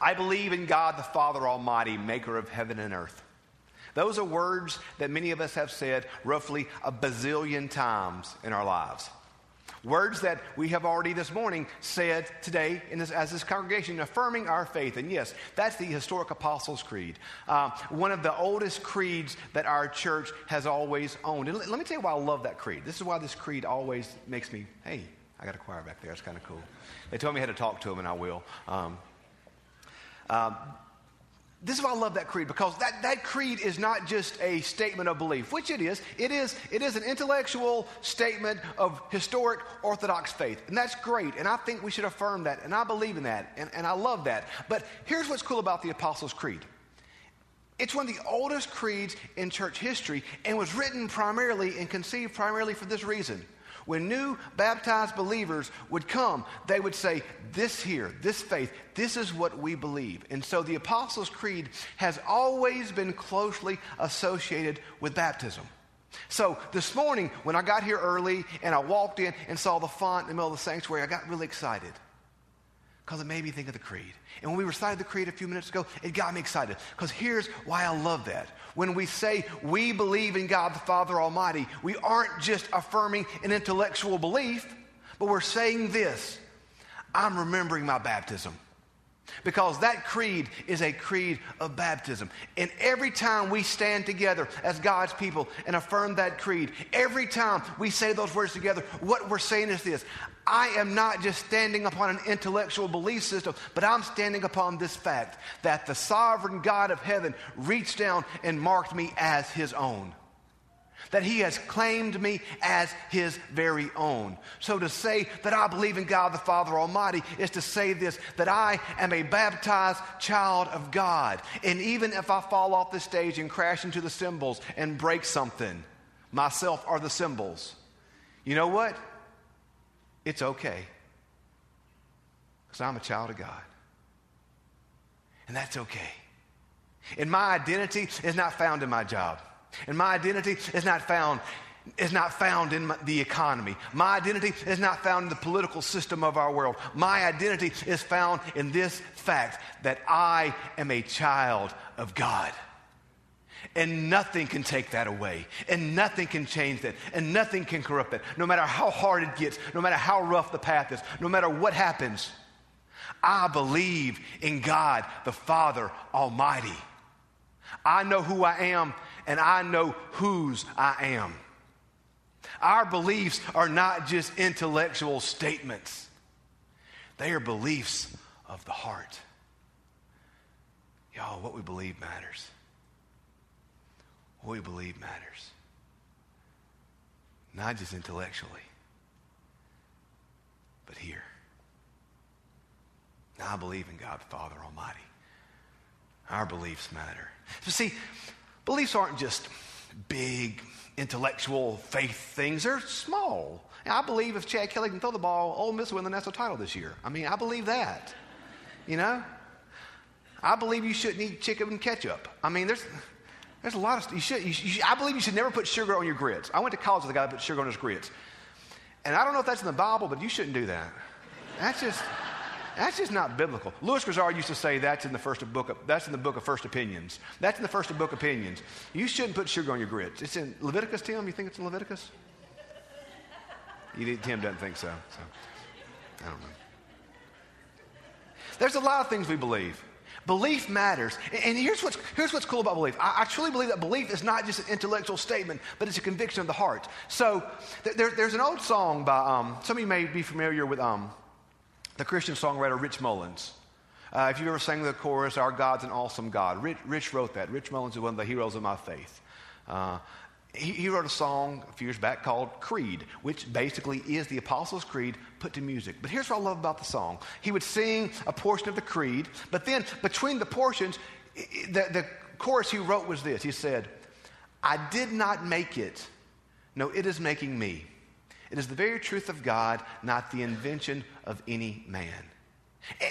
I believe in God the Father Almighty, maker of heaven and earth. Those are words that many of us have said roughly a bazillion times in our lives. Words that we have already this morning said today this, as this congregation, affirming our faith. And yes, that's the historic Apostles' Creed, uh, one of the oldest creeds that our church has always owned. And let, let me tell you why I love that creed. This is why this creed always makes me, hey, I got a choir back there. That's kind of cool. They told me how to talk to them, and I will. Um, um, this is why I love that creed because that, that creed is not just a statement of belief, which it is. It is it is an intellectual statement of historic Orthodox faith, and that's great. And I think we should affirm that, and I believe in that, and, and I love that. But here's what's cool about the Apostles' Creed. It's one of the oldest creeds in church history and was written primarily and conceived primarily for this reason. When new baptized believers would come, they would say, This here, this faith, this is what we believe. And so the Apostles' Creed has always been closely associated with baptism. So this morning, when I got here early and I walked in and saw the font in the middle of the sanctuary, I got really excited because it made me think of the creed. And when we recited the creed a few minutes ago, it got me excited because here's why I love that. When we say we believe in God the Father Almighty, we aren't just affirming an intellectual belief, but we're saying this I'm remembering my baptism. Because that creed is a creed of baptism. And every time we stand together as God's people and affirm that creed, every time we say those words together, what we're saying is this I am not just standing upon an intellectual belief system, but I'm standing upon this fact that the sovereign God of heaven reached down and marked me as his own that he has claimed me as his very own. So to say that I believe in God the Father Almighty is to say this that I am a baptized child of God. And even if I fall off the stage and crash into the cymbals and break something, myself are the cymbals. You know what? It's okay. Because I'm a child of God. And that's okay. And my identity is not found in my job. And my identity is not found is not found in the economy. My identity is not found in the political system of our world. My identity is found in this fact that I am a child of God. And nothing can take that away. And nothing can change that. And nothing can corrupt that. No matter how hard it gets, no matter how rough the path is, no matter what happens, I believe in God the Father Almighty. I know who I am and I know whose I am. Our beliefs are not just intellectual statements, they are beliefs of the heart. Y'all, what we believe matters. What we believe matters. Not just intellectually, but here. Now I believe in God the Father Almighty. Our beliefs matter. See, beliefs aren't just big intellectual faith things, they're small. And I believe if Chad Kelly can throw the ball, Ole Miss will win the national title this year. I mean, I believe that. You know? I believe you shouldn't eat chicken and ketchup. I mean, there's, there's a lot of you should, you should, I believe you should never put sugar on your grits. I went to college with a guy that put sugar on his grits. And I don't know if that's in the Bible, but you shouldn't do that. That's just. That's just not biblical. Lewis Grizzard used to say that's in the first book of, that's in the book of First Opinions. That's in the first book Opinions. You shouldn't put sugar on your grits. It's in Leviticus, Tim. You think it's in Leviticus? You, Tim doesn't think so, so. I don't know. There's a lot of things we believe. Belief matters. And here's what's, here's what's cool about belief. I, I, truly believe that belief is not just an intellectual statement, but it's a conviction of the heart. So there, there's an old song by, um, some of you may be familiar with um, the Christian songwriter Rich Mullins. Uh, if you ever sang the chorus, Our God's an Awesome God, Rich, Rich, wrote that. Rich Mullins is one of the heroes of my faith. Uh, he, he, wrote a song a few years back called Creed, which basically is the Apostles' Creed put to music. But here's what I love about the song he would sing a portion of the Creed, but then between the portions, the, the chorus he wrote was this He said, I did not make it. No, it is making me. It is the very truth of God, not the invention of any man.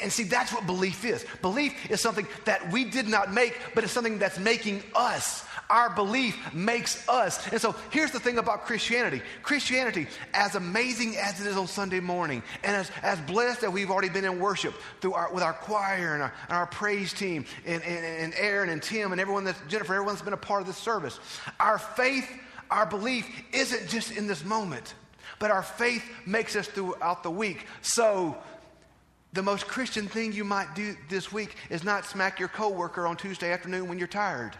And see, that's what belief is. Belief is something that we did not make, but it's something that's making us. Our belief makes us. And so here's the thing about Christianity Christianity, as amazing as it is on Sunday morning, and as, as blessed that we've already been in worship through our, with our choir and our, and our praise team, and, and, and Aaron and Tim and everyone that's, Jennifer, everyone that's been a part of this service, our faith, our belief isn't just in this moment, but our faith makes us throughout the week. So, the most Christian thing you might do this week is not smack your coworker on Tuesday afternoon when you're tired.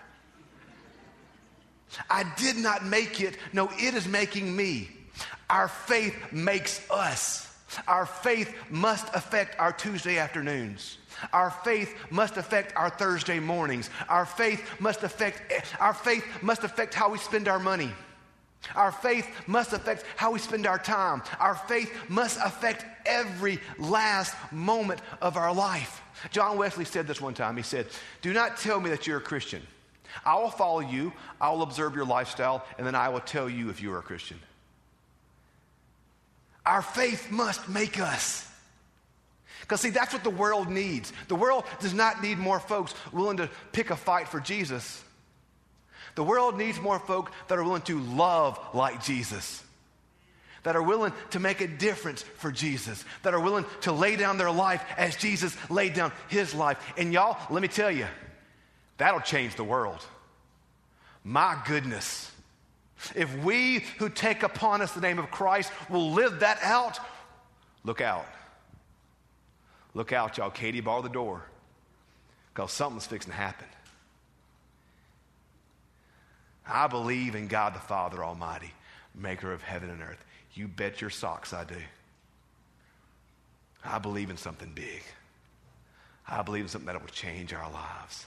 I did not make it. No, it is making me. Our faith makes us. Our faith must affect our Tuesday afternoons. Our faith must affect our Thursday mornings. Our faith must affect our faith must affect how we spend our money. Our faith must affect how we spend our time. Our faith must affect every last moment of our life. John Wesley said this one time. He said, Do not tell me that you're a Christian. I will follow you, I will observe your lifestyle, and then I will tell you if you are a Christian. Our faith must make us. Because, see, that's what the world needs. The world does not need more folks willing to pick a fight for Jesus. The world needs more folk that are willing to love like Jesus, that are willing to make a difference for Jesus, that are willing to lay down their life as Jesus laid down his life. And y'all, let me tell you, That'll change the world. My goodness. If we who take upon us the name of Christ will live that out, look out. Look out, y'all. Katie, bar the door. Because something's fixing to happen. I believe in God the Father Almighty, maker of heaven and earth. You bet your socks I do. I believe in something big. I believe in something that will change our lives.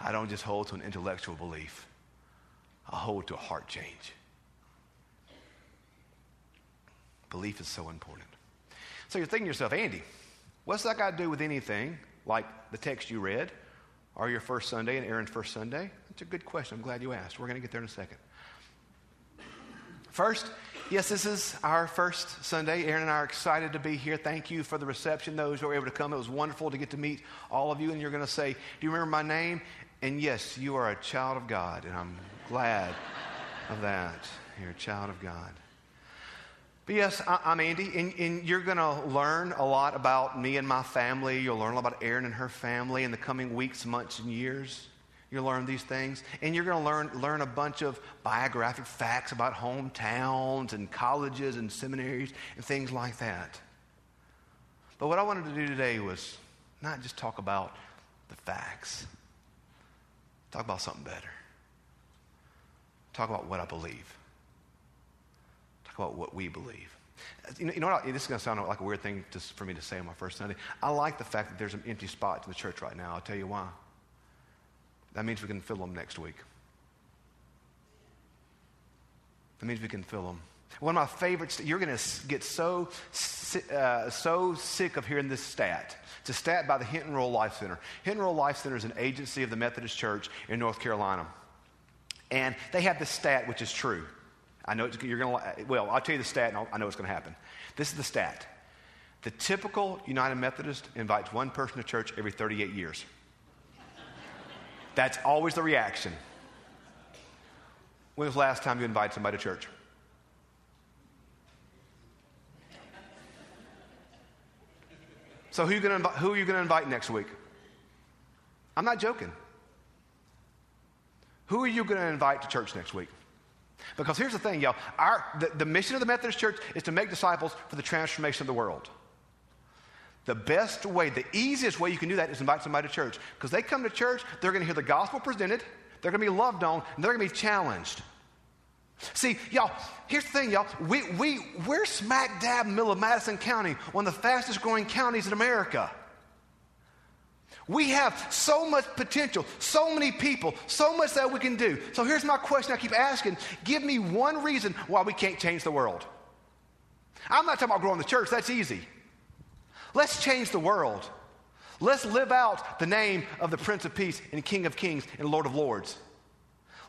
I don't just hold to an intellectual belief, I hold to a heart change. Belief is so important. So you're thinking to yourself, Andy, what's that got to do with anything like the text you read or your first Sunday and Aaron's first Sunday? That's a good question. I'm glad you asked. We're going to get there in a second. First, yes, this is our first Sunday. Aaron and I are excited to be here. Thank you for the reception, those who were able to come. It was wonderful to get to meet all of you. And you're going to say, Do you remember my name? And yes, you are a child of God, and I'm glad of that. You're a child of God. But yes, I, am Andy, and, and you're going to learn a lot about me and my family. You'll learn a lot about Erin and her family in the coming weeks, months, and years. You'll learn these things. And you're going to learn, learn a bunch of biographic facts about hometowns and colleges and seminaries and things like that. But what I wanted to do today was not just talk about the facts, Talk about something better. Talk about what I believe. Talk about what we believe. You know, you know what? This is going to sound like a weird thing to, for me to say on my first Sunday. I like the fact that there's an empty spot in the church right now. I'll tell you why. That means we can fill them next week. That means we can fill them. One of my favorites, you're going to get so, uh, so sick of hearing this stat. It's a stat by the Hinton Rural Life Center. Hinton Rural Life Center is an agency of the Methodist Church in North Carolina. And they have this stat, which is true. I know you're going to, well, I'll tell you the stat and I'll, I know it's going to happen. This is the stat. The typical United Methodist invites one person to church every 38 years. That's always the reaction. When was the last time you invited somebody to church? So who are you going to who are you going to invite next week? I'm not joking. Who are you going to invite to church next week? Because here's the thing, y'all. Our, the, the mission of the Methodist Church is to make disciples for the transformation of the world. The best way, the easiest way you can do that is invite somebody to church. Because they come to church, they're going to hear the gospel presented, they're going to be loved on, and they're going to be challenged. See, y'all, here's the thing, y'all. We, we, we're smack dab in the middle of Madison County, one of the fastest growing counties in America. We have so much potential, so many people, so much that we can do. So here's my question I keep asking Give me one reason why we can't change the world. I'm not talking about growing the church, that's easy. Let's change the world. Let's live out the name of the Prince of Peace and King of Kings and Lord of Lords.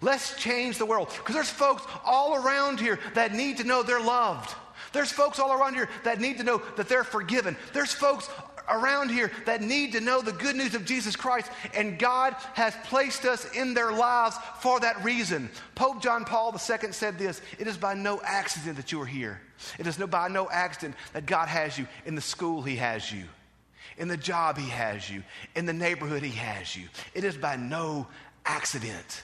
Let's change the world. Because there's folks all around here that need to know they're loved. There's folks all around here that need to know that they're forgiven. There's folks around here that need to know the good news of Jesus Christ, and God has placed us in their lives for that reason. Pope John Paul II said this It is by no accident that you are here. It is no, by no accident that God has you in the school He has you, in the job He has you, in the neighborhood He has you. It is by no accident.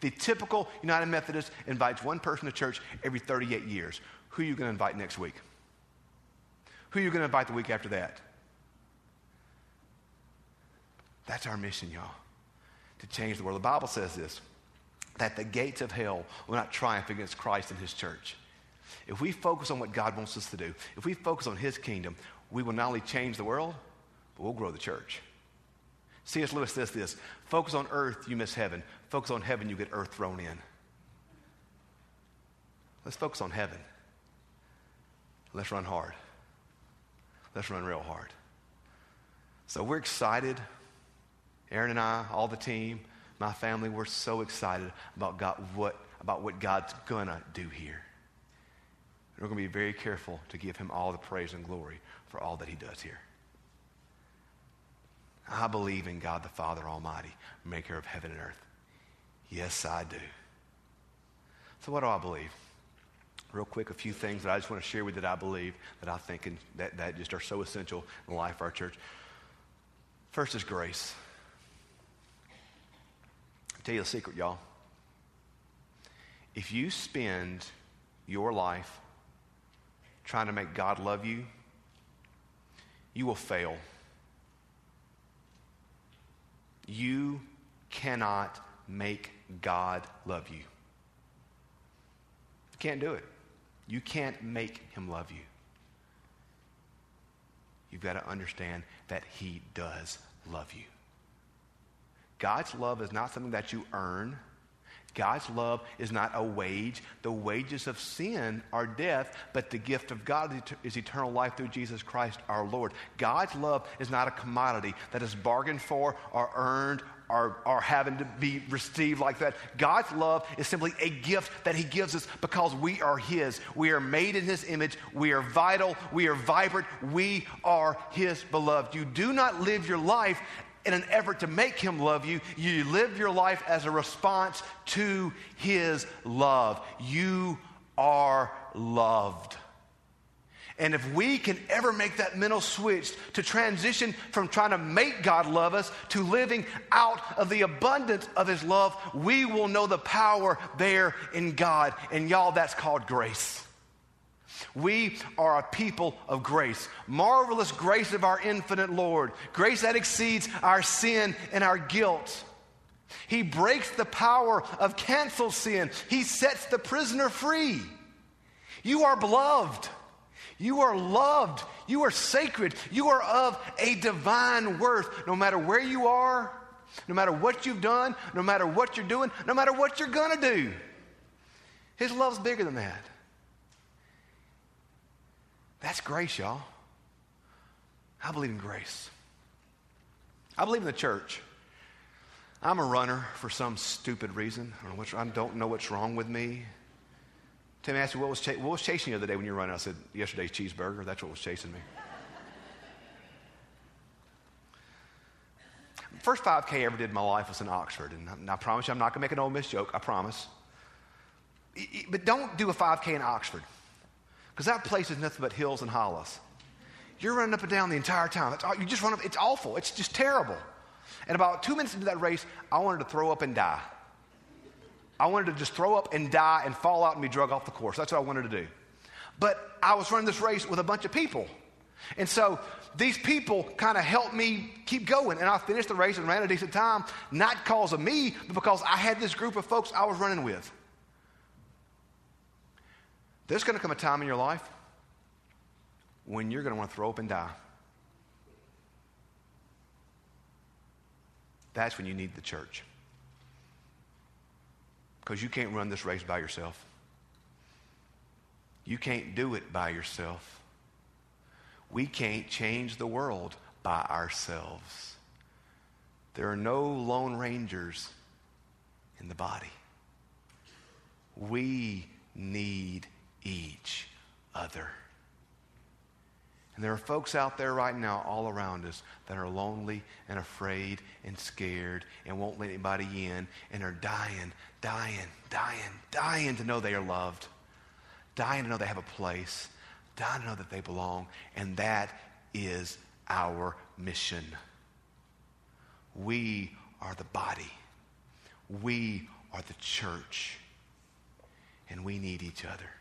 The typical United Methodist invites one person to church every 38 years. Who are you going to invite next week? Who are you going to invite the week after that? That's our mission, y'all, to change the world. The Bible says this that the gates of hell will not triumph against Christ and his church. If we focus on what God wants us to do, if we focus on his kingdom, we will not only change the world, but we'll grow the church. C.S. Lewis says this focus on earth, you miss heaven. Focus on heaven, you get earth thrown in. Let's focus on heaven. Let's run hard. Let's run real hard. So we're excited. Aaron and I, all the team, my family, we're so excited about God, what, about what God's gonna do here. And we're gonna be very careful to give him all the praise and glory for all that he does here. I believe in God the Father Almighty, maker of heaven and earth. Yes, I do. So, what do I believe? Real quick, a few things that I just want to share with you that I believe that I think that, that just are so essential in the life of our church. First is grace. I'll tell you a secret, y'all. If you spend your life trying to make God love you, you will fail. You cannot make God love you. You can't do it. You can't make him love you. You've got to understand that he does love you. God's love is not something that you earn. God's love is not a wage. The wages of sin are death, but the gift of God is eternal life through Jesus Christ our Lord. God's love is not a commodity that is bargained for or earned or, or having to be received like that. God's love is simply a gift that He gives us because we are His. We are made in His image. We are vital. We are vibrant. We are His beloved. You do not live your life in an effort to make him love you. You live your life as a response to his love. You are loved. And if we can ever make that mental switch to transition from trying to make God love us to living out of the abundance of His love, we will know the power there in God. And y'all, that's called grace. We are a people of grace. Marvelous grace of our infinite Lord. Grace that exceeds our sin and our guilt. He breaks the power of canceled sin. He sets the prisoner free. You are beloved. You are loved. You are sacred. You are of a divine worth. No matter where you are, no matter what you've done, no matter what you're doing, no matter what you're going to do. His love's bigger than that. That's grace, y'all. I believe in grace. I believe in the church. I'm a runner for some stupid reason. I don't know, I don't know what's wrong with me. Tim asked me, what was, what was chasing you the other day when you were running? I said, yesterday's cheeseburger. That's what was chasing me. First 5K I ever did in my life was in Oxford. And I promise you, I'm not going to make an Ole Miss joke. I promise. But don't do a 5K in Oxford. Because that place is nothing but hills and hollows. You're running up and down the entire time. You just run up, it's awful. It's just terrible. And about two minutes into that race, I wanted to throw up and die. I wanted to just throw up and die and fall out and be drug off the course. That's what I wanted to do. But I was running this race with a bunch of people. And so these people kind of helped me keep going. And I finished the race and ran a decent time, not because of me, but because I had this group of folks I was running with. There's going to come a time in your life when you're going to want to throw up and die. That's when you need the church. Because you can't run this race by yourself. You can't do it by yourself. We can't change the world by ourselves. There are no lone rangers in the body. We need each other. And there are folks out there right now, all around us, that are lonely and afraid and scared and won't let anybody in and are dying, dying, dying, dying to know they are loved, dying to know they have a place, dying to know that they belong. And that is our mission. We are the body, we are the church, and we need each other.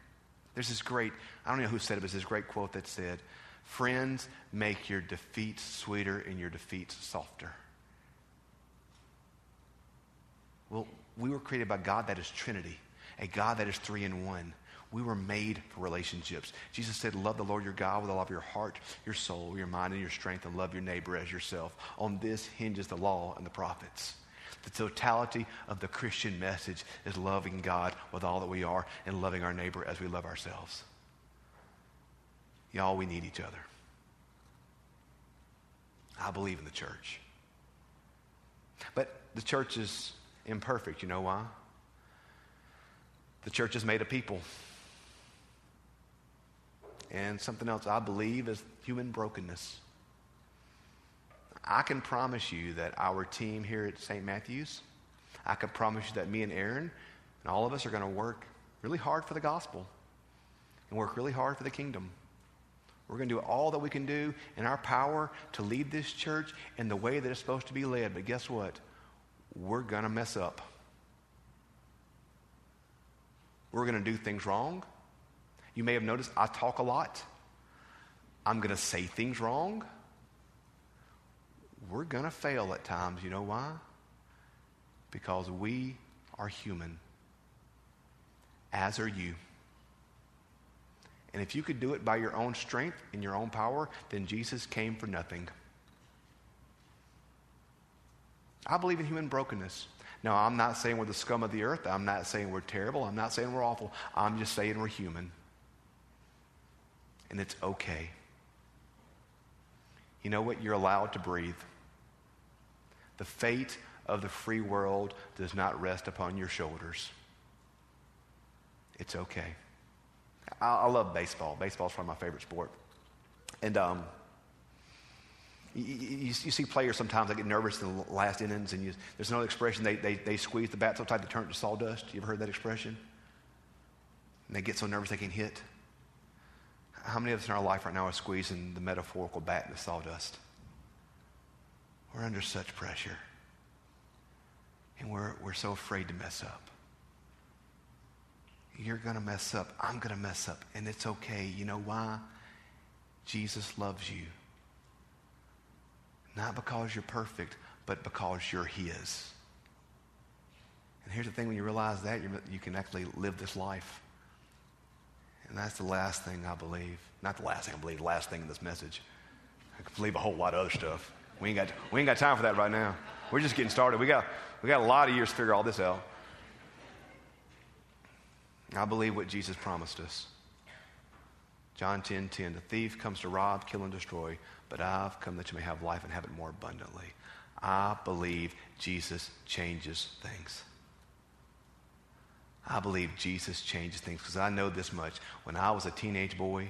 There's this great, I don't know who said it, but this great quote that said, Friends make your defeats sweeter and your defeats softer. Well, we were created by God that is Trinity, a God that is three in one. We were made for relationships. Jesus said, Love the Lord your God with all of your heart, your soul, your mind, and your strength, and love your neighbor as yourself. On this hinges the law and the prophets. The totality of the Christian message is loving God with all that we are and loving our neighbor as we love ourselves. Y'all, we need each other. I believe in the church. But the church is imperfect. You know why? The church is made of people. And something else I believe is human brokenness. I can promise you that our team here at St. Matthew's, I can promise you that me and Aaron and all of us are going to work really hard for the gospel and work really hard for the kingdom. We're going to do all that we can do in our power to lead this church in the way that it's supposed to be led. But guess what? We're going to mess up. We're going to do things wrong. You may have noticed I talk a lot. I'm going to say things wrong. We're going to fail at times. You know why? Because we are human, as are you. And if you could do it by your own strength and your own power, then Jesus came for nothing. I believe in human brokenness. Now, I'm not saying we're the scum of the earth. I'm not saying we're terrible. I'm not saying we're awful. I'm just saying we're human. And it's okay. You know what? You're allowed to breathe. The fate of the free world does not rest upon your shoulders. It's okay. I, I love baseball. Baseball is one of my favorite sport. And um, you, you, you, see players sometimes they get nervous in the last innings, and you, there's another expression they, they, they squeeze the bat so tight they turn it to sawdust. You ever heard that expression? And they get so nervous they can't hit. How many of us in our life right now are squeezing the metaphorical bat in the sawdust? We're under such pressure. And we're, we're so afraid to mess up. You're going to mess up. I'm going to mess up. And it's okay. You know why? Jesus loves you. Not because you're perfect, but because you're His. And here's the thing when you realize that, you can actually live this life. And that's the last thing I believe. Not the last thing I believe, the last thing in this message. I believe a whole lot of other stuff. We ain't got, we ain't got time for that right now. We're just getting started. We got, we got a lot of years to figure all this out. I believe what Jesus promised us. John 10 10, the thief comes to rob, kill, and destroy, but I've come that you may have life and have it more abundantly. I believe Jesus changes things. I believe Jesus changes things because I know this much. When I was a teenage boy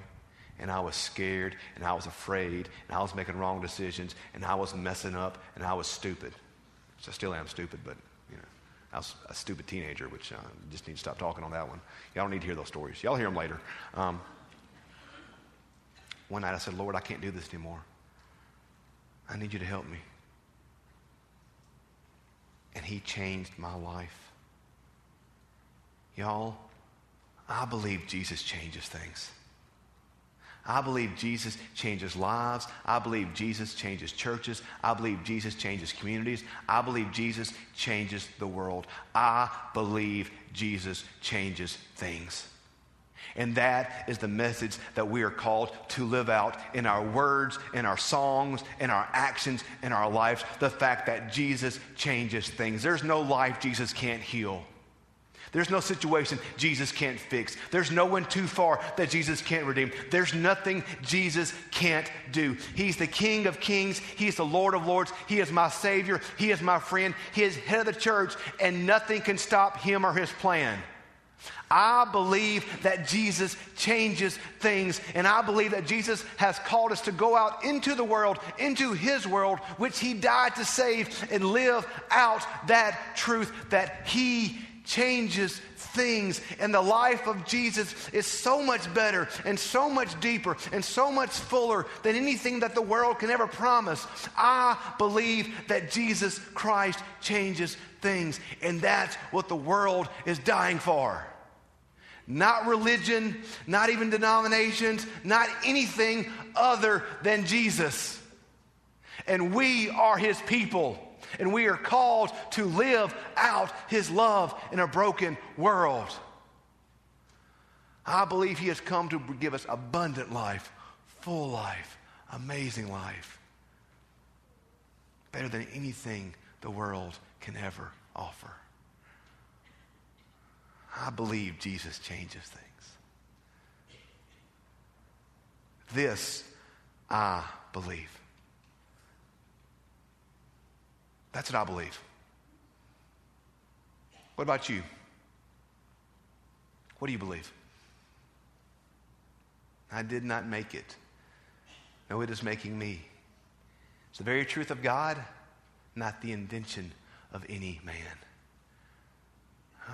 and I was scared and I was afraid and I was making wrong decisions and I was messing up and I was stupid. So I still am stupid, but you know, I was a stupid teenager, which uh, just need to stop talking on that one. Y'all don't need to hear those stories. Y'all hear them later. Um, one night I said, Lord, I can't do this anymore. I need you to help me. And he changed my life. Y'all, I believe Jesus changes things. I believe Jesus changes lives. I believe Jesus changes churches. I believe Jesus changes communities. I believe Jesus changes the world. I believe Jesus changes things. And that is the message that we are called to live out in our words, in our songs, in our actions, in our lives. The fact that Jesus changes things. There's no life Jesus can't heal. There's no situation Jesus can't fix. There's no one too far that Jesus can't redeem. There's nothing Jesus can't do. He's the King of kings. He's the Lord of lords. He is my Savior. He is my friend. He is head of the church, and nothing can stop him or his plan. I believe that Jesus changes things, and I believe that Jesus has called us to go out into the world, into His world, which He died to save, and live out that truth that He changes things. And the life of Jesus is so much better and so much deeper and so much fuller than anything that the world can ever promise. I believe that Jesus Christ changes things, and that's what the world is dying for not religion, not even denominations, not anything other than Jesus. And we are his people, and we are called to live out his love in a broken world. I believe he has come to give us abundant life, full life, amazing life, better than anything the world can ever offer. I believe Jesus changes things. This I believe. That's what I believe. What about you? What do you believe? I did not make it. No, it is making me. It's the very truth of God, not the invention of any man.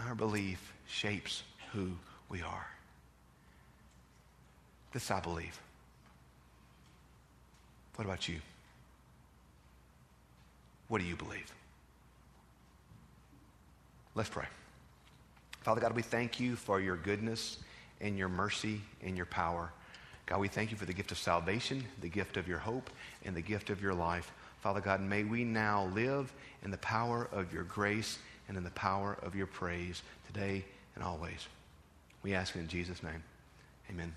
Our belief shapes who we are. This I believe. What about you? What do you believe? Let's pray. Father God, we thank you for your goodness and your mercy and your power. God, we thank you for the gift of salvation, the gift of your hope, and the gift of your life. Father God, may we now live in the power of your grace and in the power of your praise today and always. We ask in Jesus' name. Amen.